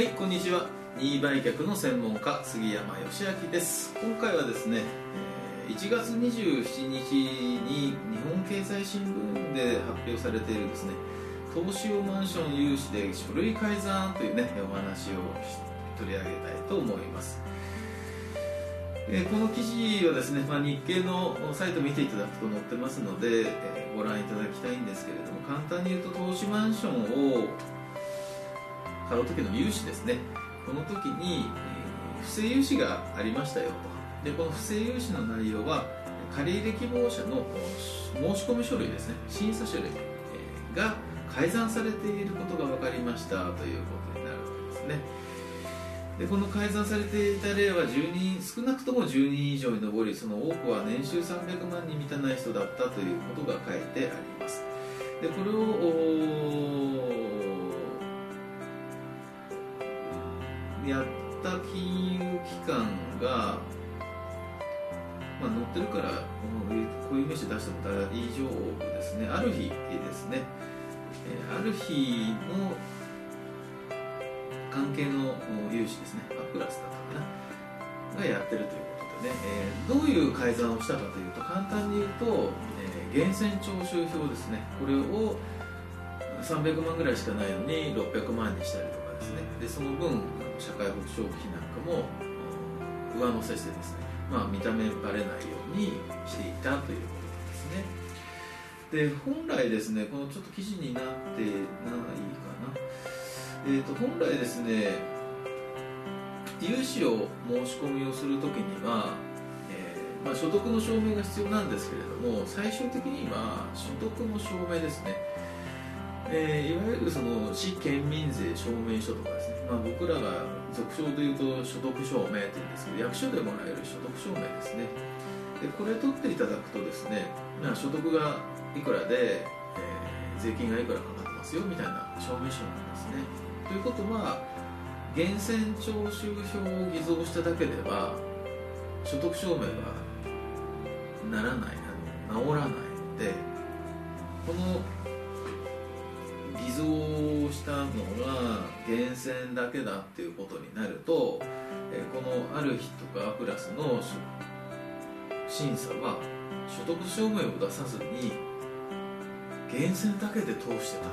はいこんにちは。任意売却の専門家杉山義明です。今回はですねえ1月27日に日本経済新聞で発表されているですね投資用マンション融資で書類改ざんというねお話を取り上げたいと思います。えこの記事はですね、まあ、日経のサイト見ていただくと載ってますので、えご覧いただきたいんですけれども簡単に言うと投資マンションを買う時の融資ですね。この時に、え不正融資がありましたよと。でこの不正融資の内容は借入希望者の申し込み書類ですね。審査書類が改ざんされていることが分かりましたということになるわけですね。でこの改ざんされていた例は10人少なくとも10人以上に上りその多くは年収300万に満たない人だったということが書いてあります。でこれをやった金融機関が、まあ、載ってるからこのこういう名詞出しても大丈夫ですね。ある日ですね。ある日の関係の融資ですね。アプラスだったかな。がやってるということでね、えどういう改ざんをしたかというと簡単に言うと、え源泉徴収票ですね。これを300万ぐらいしかないのに600万にしたりとかですね。でその分社会保障費なんかも上乗せしてですね、まあ、見た目バレないようにしていたということなんですね。で本来ですねこのちょっと記事になってないかな。えー、と本来ですね融資を申し込みをするときには、えーまあ、所得の証明が必要なんですけれども最終的には所得の証明ですね、えーいわゆるその市県民税証明書とかですね、まあ、僕らが俗称で言うと所得証明って言うんですけど役所でもらえる所得証明ですね。でこれ取っていただくとですね、まあ、所得がいくらで、えー税金がいくらかかってますよみたいな証明書なんですね。ということは源泉徴収票を偽造しただけでは所得証明がならないあの治らないのでこの偽造したのが源泉だけだっていうことになると、えーこのある日とかアプラスの審査は所得証明を出さずに源泉だけで通してた、ね、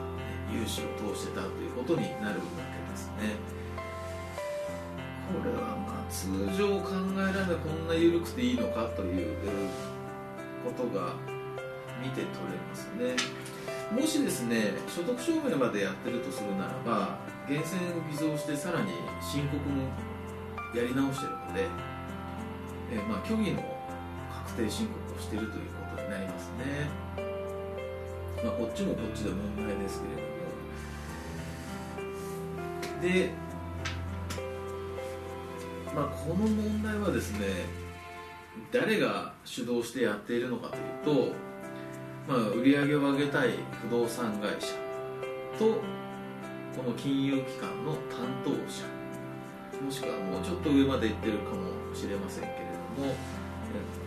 融資を通してたということになるわけですね。これはまあ通常考えられないこんな緩くていいのかということが見て取れますね。もしですね所得証明までやってるとするならば源泉を偽造してさらに申告もやり直してるので、えまあ虚偽の確定申告をしているということになりますね。まあ、こっちもこっちで問題ですけれども。で、まあ、この問題はですね誰が主導してやっているのかというと、まあ、売り上げを上げたい不動産会社とこの金融機関の担当者もしくはもうちょっと上まで行ってるかもしれませんけれども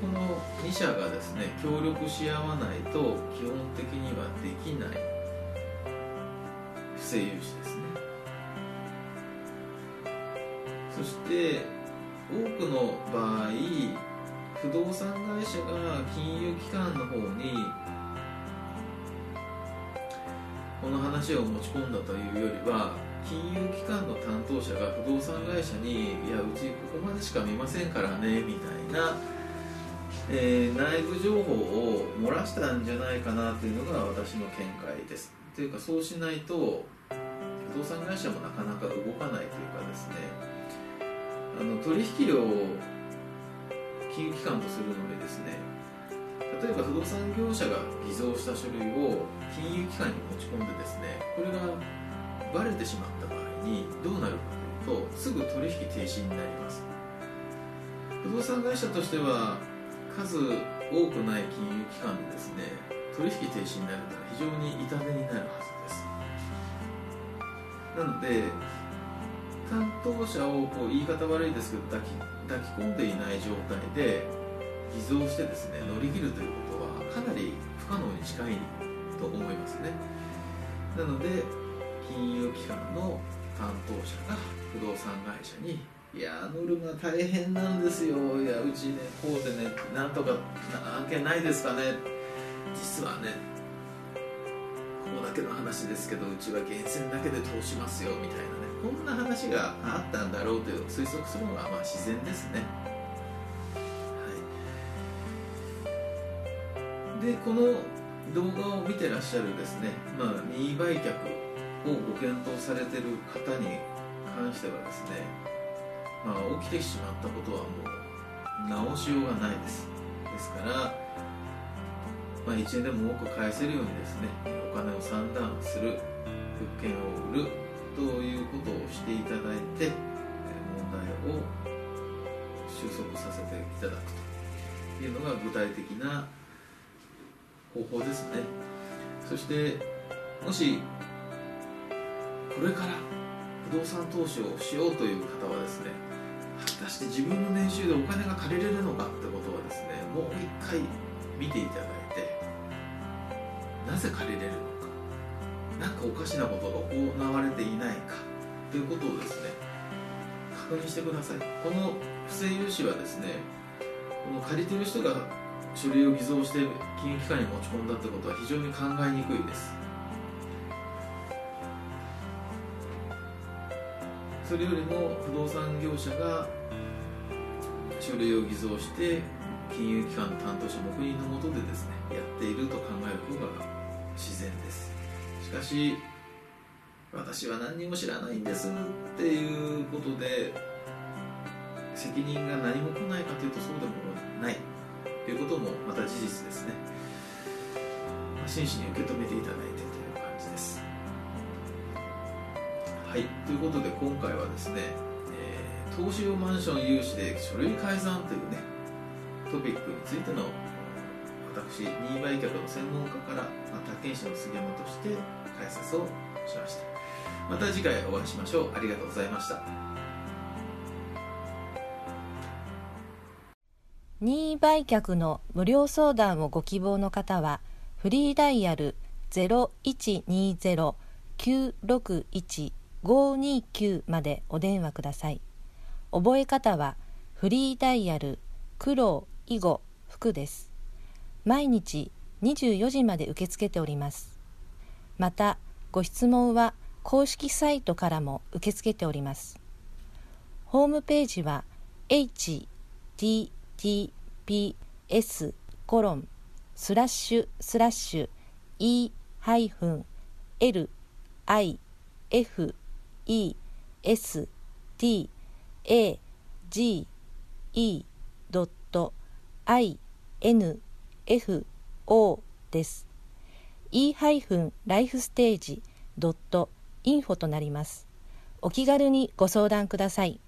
この2社がですね協力し合わないと基本的にはできない不正融資ですね。そして多くの場合不動産会社が金融機関の方にこの話を持ち込んだというよりは金融機関の担当者が不動産会社に「いやうちここまでしか見ませんからね」みたいなえー内部情報を漏らしたんじゃないかなというのが私の見解です。というかそうしないと不動産会社もなかなか動かないというかですね。あの取引量を金融機関とするのでですね例えば不動産業者が偽造した書類を金融機関に持ち込んでですねこれがバレてしまった場合にどうなるかというとすぐ取引停止になります。不動産会社としては数多くない金融機関でですね取引停止になるのは非常に痛手になるはずです。なので担当者をこう言い方悪いですけど抱き抱き込んでいない状態で偽造してですね乗り切るということはかなり不可能に近いと思いますね。なので金融機関の担当者が不動産会社に「いやノルマ大変なんですよ。いやうちねこうでねなんとか案件ないですかね。実はねここだけの話ですけどうちは源泉だけで通しますよ」みたいなね。こんな話があったんだろうという推測するのがまあ自然ですね。でこの動画を見てらっしゃるですね、まあ、任意売却をご検討されてる方に関してはですね、まあ、起きてしまったことはもう直しようがないです。ですから、まあ、1円でも多く返せるようにですねお金を算段する物件を売るということをしていただいて問題を収束させていただくというのが具体的な方法ですね。そしてもしこれから不動産投資をしようという方はですね果たして自分の年収でお金が借りれるのかってことはですねもう一回見ていただいてなぜ借りれるのか何かおかしなことが行われていないかということをですね確認してください。この不正融資はですねこの借りてる人が書類を偽造して金融機関に持ち込んだってことは非常に考えにくいです。それよりも不動産業者が書類を偽造して金融機関の担当者黙認のもとでですねやっていると考える方が自然です。しかし私は何にも知らないんですっていうことで責任が何も来ないかというとそうでもない。ということもまた事実ですね、まあ、真摯に受け止めていただいてという感じです。はい。ということで今回はですね、えー、投資用マンション融資で書類改ざんというねトピックについての私任意売却の専門家から、まあ、宅建士の杉山として解説をしました。また次回お会いしましょう。ありがとうございました。任意売却の無料相談をご希望の方は、フリーダイヤル0120-961-529までお電話ください。覚え方は、フリーダイヤル黒囲碁服です。毎日24時まで受け付けております。また、ご質問は公式サイトからも受け付けております。ホームページは http https コロンスラッシュスラッシュ e ハイフン l i f e s t a g e ドット i n f o です。e ハイフンライフステージドットインフォとなります。お気軽にご相談ください。